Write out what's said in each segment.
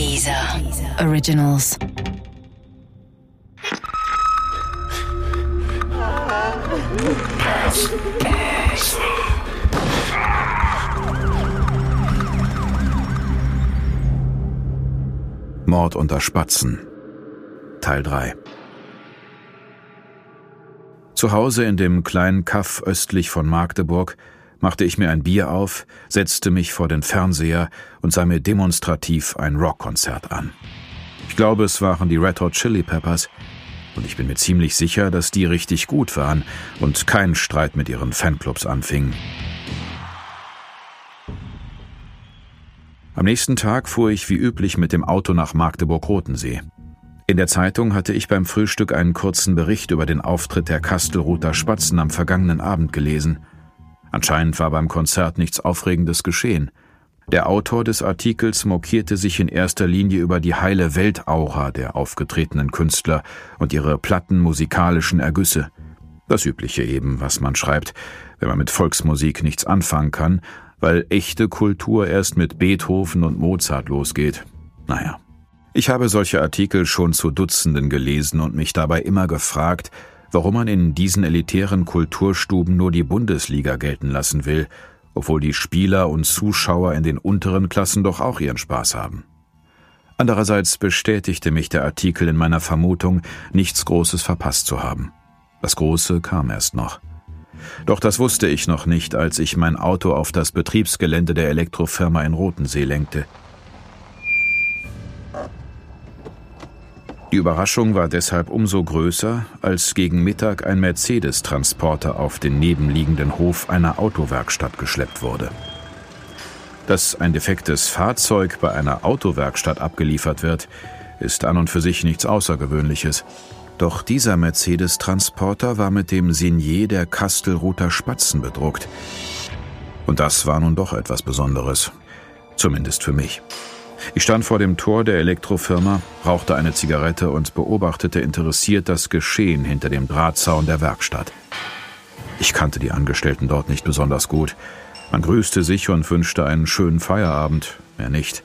Dieser Originals. Mord unter Spatzen. Teil 3 Zu Hause in dem kleinen Kaff östlich von Magdeburg machte ich mir ein Bier auf, setzte mich vor den Fernseher und sah mir demonstrativ ein Rockkonzert an. Ich glaube, es waren die Red Hot Chili Peppers, und ich bin mir ziemlich sicher, dass die richtig gut waren und kein Streit mit ihren Fanclubs anfing. Am nächsten Tag fuhr ich wie üblich mit dem Auto nach Magdeburg-Rotensee. In der Zeitung hatte ich beim Frühstück einen kurzen Bericht über den Auftritt der Kastelruther Spatzen am vergangenen Abend gelesen. Anscheinend war beim Konzert nichts Aufregendes geschehen. Der Autor des Artikels mokierte sich in erster Linie über die heile Weltaura der aufgetretenen Künstler und ihre platten musikalischen Ergüsse. Das Übliche eben, was man schreibt, wenn man mit Volksmusik nichts anfangen kann, weil echte Kultur erst mit Beethoven und Mozart losgeht. Naja. Ich habe solche Artikel schon zu Dutzenden gelesen und mich dabei immer gefragt, warum man in diesen elitären Kulturstuben nur die Bundesliga gelten lassen will, obwohl die Spieler und Zuschauer in den unteren Klassen doch auch ihren Spaß haben. Andererseits bestätigte mich der Artikel in meiner Vermutung, nichts Großes verpasst zu haben. Das Große kam erst noch. Doch das wusste ich noch nicht, als ich mein Auto auf das Betriebsgelände der Elektrofirma in Rotensee lenkte. Die Überraschung war deshalb umso größer, als gegen Mittag ein Mercedes-Transporter auf den nebenliegenden Hof einer Autowerkstatt geschleppt wurde. Dass ein defektes Fahrzeug bei einer Autowerkstatt abgeliefert wird, ist an und für sich nichts Außergewöhnliches. Doch dieser Mercedes-Transporter war mit dem Signet der Kastelruther Spatzen bedruckt. Und das war nun doch etwas Besonderes. Zumindest für mich. Ich stand vor dem Tor der Elektrofirma, rauchte eine Zigarette und beobachtete interessiert das Geschehen hinter dem Drahtzaun der Werkstatt. Ich kannte die Angestellten dort nicht besonders gut. Man grüßte sich und wünschte einen schönen Feierabend, mehr nicht.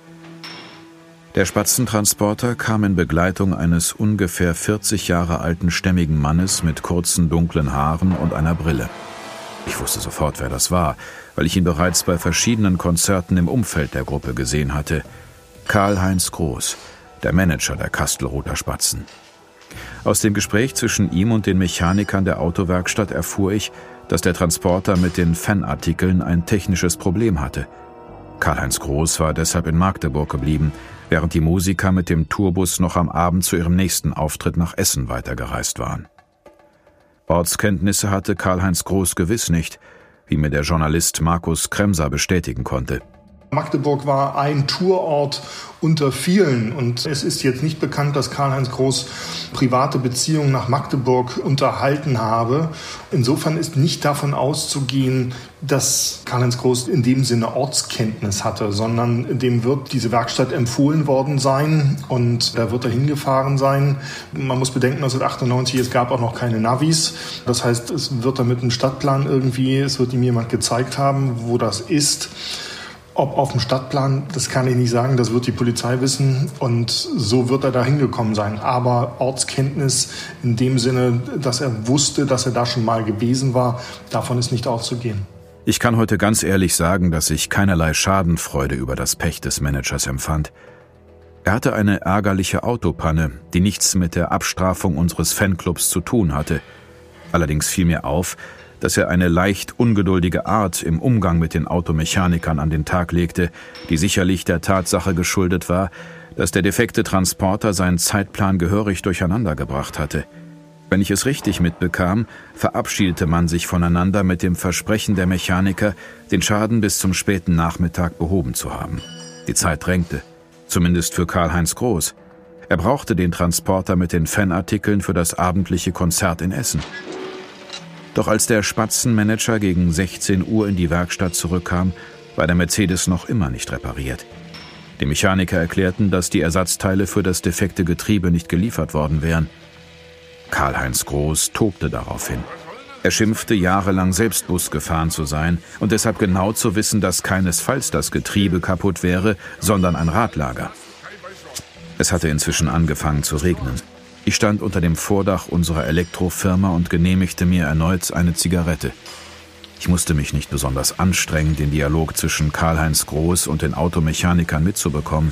Der Spatzentransporter kam in Begleitung eines ungefähr 40 Jahre alten stämmigen Mannes mit kurzen dunklen Haaren und einer Brille. Ich wusste sofort, wer das war, weil ich ihn bereits bei verschiedenen Konzerten im Umfeld der Gruppe gesehen hatte – Karl-Heinz Groß, der Manager der Kastelruther Spatzen. Aus dem Gespräch zwischen ihm und den Mechanikern der Autowerkstatt erfuhr ich, dass der Transporter mit den Fanartikeln ein technisches Problem hatte. Karl-Heinz Groß war deshalb in Magdeburg geblieben, während die Musiker mit dem Tourbus noch am Abend zu ihrem nächsten Auftritt nach Essen weitergereist waren. Ortskenntnisse hatte Karl-Heinz Groß gewiss nicht, wie mir der Journalist Markus Kremser bestätigen konnte. Magdeburg war ein Tourort unter vielen und es ist jetzt nicht bekannt, dass Karl-Heinz Groß private Beziehungen nach Magdeburg unterhalten habe. Insofern ist nicht davon auszugehen, dass Karl-Heinz Groß in dem Sinne Ortskenntnis hatte, sondern dem wird diese Werkstatt empfohlen worden sein und da wird er hingefahren sein. Man muss bedenken, 1998, es gab auch noch keine Navis. Das heißt, es wird da mit einem Stadtplan irgendwie, es wird ihm jemand gezeigt haben, wo das ist. Ob auf dem Stadtplan, das kann ich nicht sagen, das wird die Polizei wissen und so wird er da hingekommen sein. Aber Ortskenntnis in dem Sinne, dass er wusste, dass er da schon mal gewesen war, davon ist nicht auszugehen. Ich kann heute ganz ehrlich sagen, dass ich keinerlei Schadenfreude über das Pech des Managers empfand. Er hatte eine ärgerliche Autopanne, die nichts mit der Abstrafung unseres Fanclubs zu tun hatte. Allerdings fiel mir auf, dass er eine leicht ungeduldige Art im Umgang mit den Automechanikern an den Tag legte, die sicherlich der Tatsache geschuldet war, dass der defekte Transporter seinen Zeitplan gehörig durcheinander gebracht hatte. Wenn ich es richtig mitbekam, verabschiedete man sich voneinander mit dem Versprechen der Mechaniker, den Schaden bis zum späten Nachmittag behoben zu haben. Die Zeit drängte, zumindest für Karl-Heinz Groß. Er brauchte den Transporter mit den Fanartikeln für das abendliche Konzert in Essen. Doch als der Spatzenmanager gegen 16 Uhr in die Werkstatt zurückkam, war der Mercedes noch immer nicht repariert. Die Mechaniker erklärten, dass die Ersatzteile für das defekte Getriebe nicht geliefert worden wären. Karl-Heinz Groß tobte daraufhin. Er schimpfte, jahrelang selbst Bus gefahren zu sein und deshalb genau zu wissen, dass keinesfalls das Getriebe kaputt wäre, sondern ein Radlager. Es hatte inzwischen angefangen zu regnen. Ich stand unter dem Vordach unserer Elektrofirma und genehmigte mir erneut eine Zigarette. Ich musste mich nicht besonders anstrengen, den Dialog zwischen Karl-Heinz Groß und den Automechanikern mitzubekommen.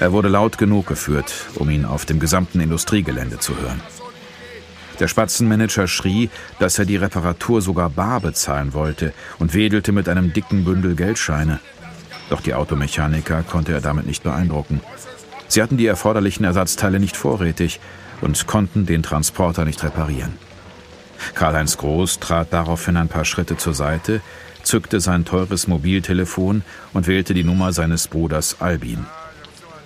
Er wurde laut genug geführt, um ihn auf dem gesamten Industriegelände zu hören. Der Spatzenmanager schrie, dass er die Reparatur sogar bar bezahlen wollte und wedelte mit einem dicken Bündel Geldscheine. Doch die Automechaniker konnte er damit nicht beeindrucken. Sie hatten die erforderlichen Ersatzteile nicht vorrätig und konnten den Transporter nicht reparieren. Karl-Heinz Groß trat daraufhin ein paar Schritte zur Seite, zückte sein teures Mobiltelefon und wählte die Nummer seines Bruders Albin.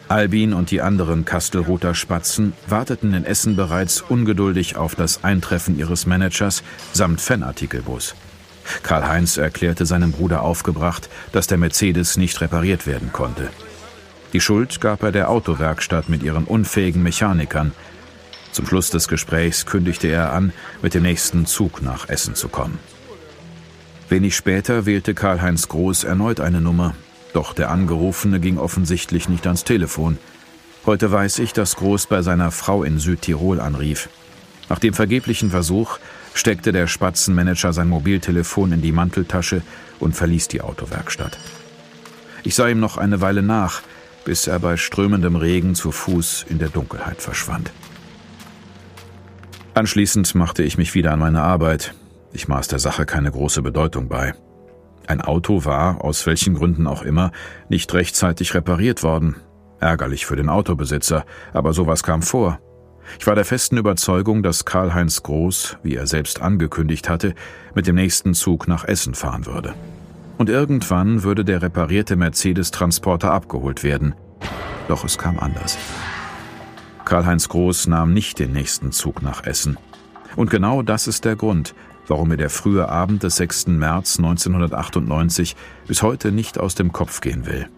Albin und die anderen Kastelruther Spatzen warteten in Essen bereits ungeduldig auf das Eintreffen ihres Managers samt Fanartikelbus. Karl-Heinz erklärte seinem Bruder aufgebracht, dass der Mercedes nicht repariert werden konnte. Die Schuld gab er der Autowerkstatt mit ihren unfähigen Mechanikern, zum Schluss des Gesprächs kündigte er an, mit dem nächsten Zug nach Essen zu kommen. Wenig später wählte Karl-Heinz Groß erneut eine Nummer, doch der Angerufene ging offensichtlich nicht ans Telefon. Heute weiß ich, dass Groß bei seiner Frau in Südtirol anrief. Nach dem vergeblichen Versuch steckte der Spatzenmanager sein Mobiltelefon in die Manteltasche und verließ die Autowerkstatt. Ich sah ihm noch eine Weile nach, bis er bei strömendem Regen zu Fuß in der Dunkelheit verschwand. Anschließend machte ich mich wieder an meine Arbeit. Ich maß der Sache keine große Bedeutung bei. Ein Auto war, aus welchen Gründen auch immer, nicht rechtzeitig repariert worden. Ärgerlich für den Autobesitzer, aber sowas kam vor. Ich war der festen Überzeugung, dass Karl-Heinz Groß, wie er selbst angekündigt hatte, mit dem nächsten Zug nach Essen fahren würde. Und irgendwann würde der reparierte Mercedes-Transporter abgeholt werden. Doch es kam anders. Karl-Heinz Groß nahm nicht den nächsten Zug nach Essen. Und genau das ist der Grund, warum mir der frühe Abend des 6. März 1998 bis heute nicht aus dem Kopf gehen will.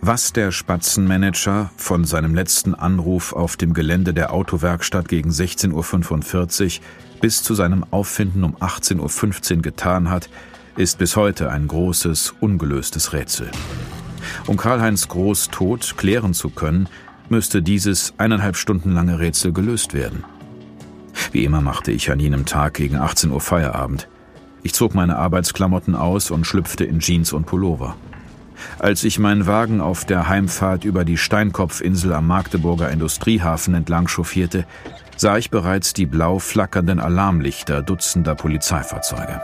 Was der Spatzenmanager von seinem letzten Anruf auf dem Gelände der Autowerkstatt gegen 16.45 Uhr bis zu seinem Auffinden um 18.15 Uhr getan hat, ist bis heute ein großes, ungelöstes Rätsel. Um Karl-Heinz Groß Tod klären zu können, müsste dieses eineinhalb Stunden lange Rätsel gelöst werden. Wie immer machte ich an jenem Tag gegen 18 Uhr Feierabend. Ich zog meine Arbeitsklamotten aus und schlüpfte in Jeans und Pullover. Als ich meinen Wagen auf der Heimfahrt über die Steinkopfinsel am Magdeburger Industriehafen entlang chauffierte, sah ich bereits die blau flackernden Alarmlichter dutzender Polizeifahrzeuge.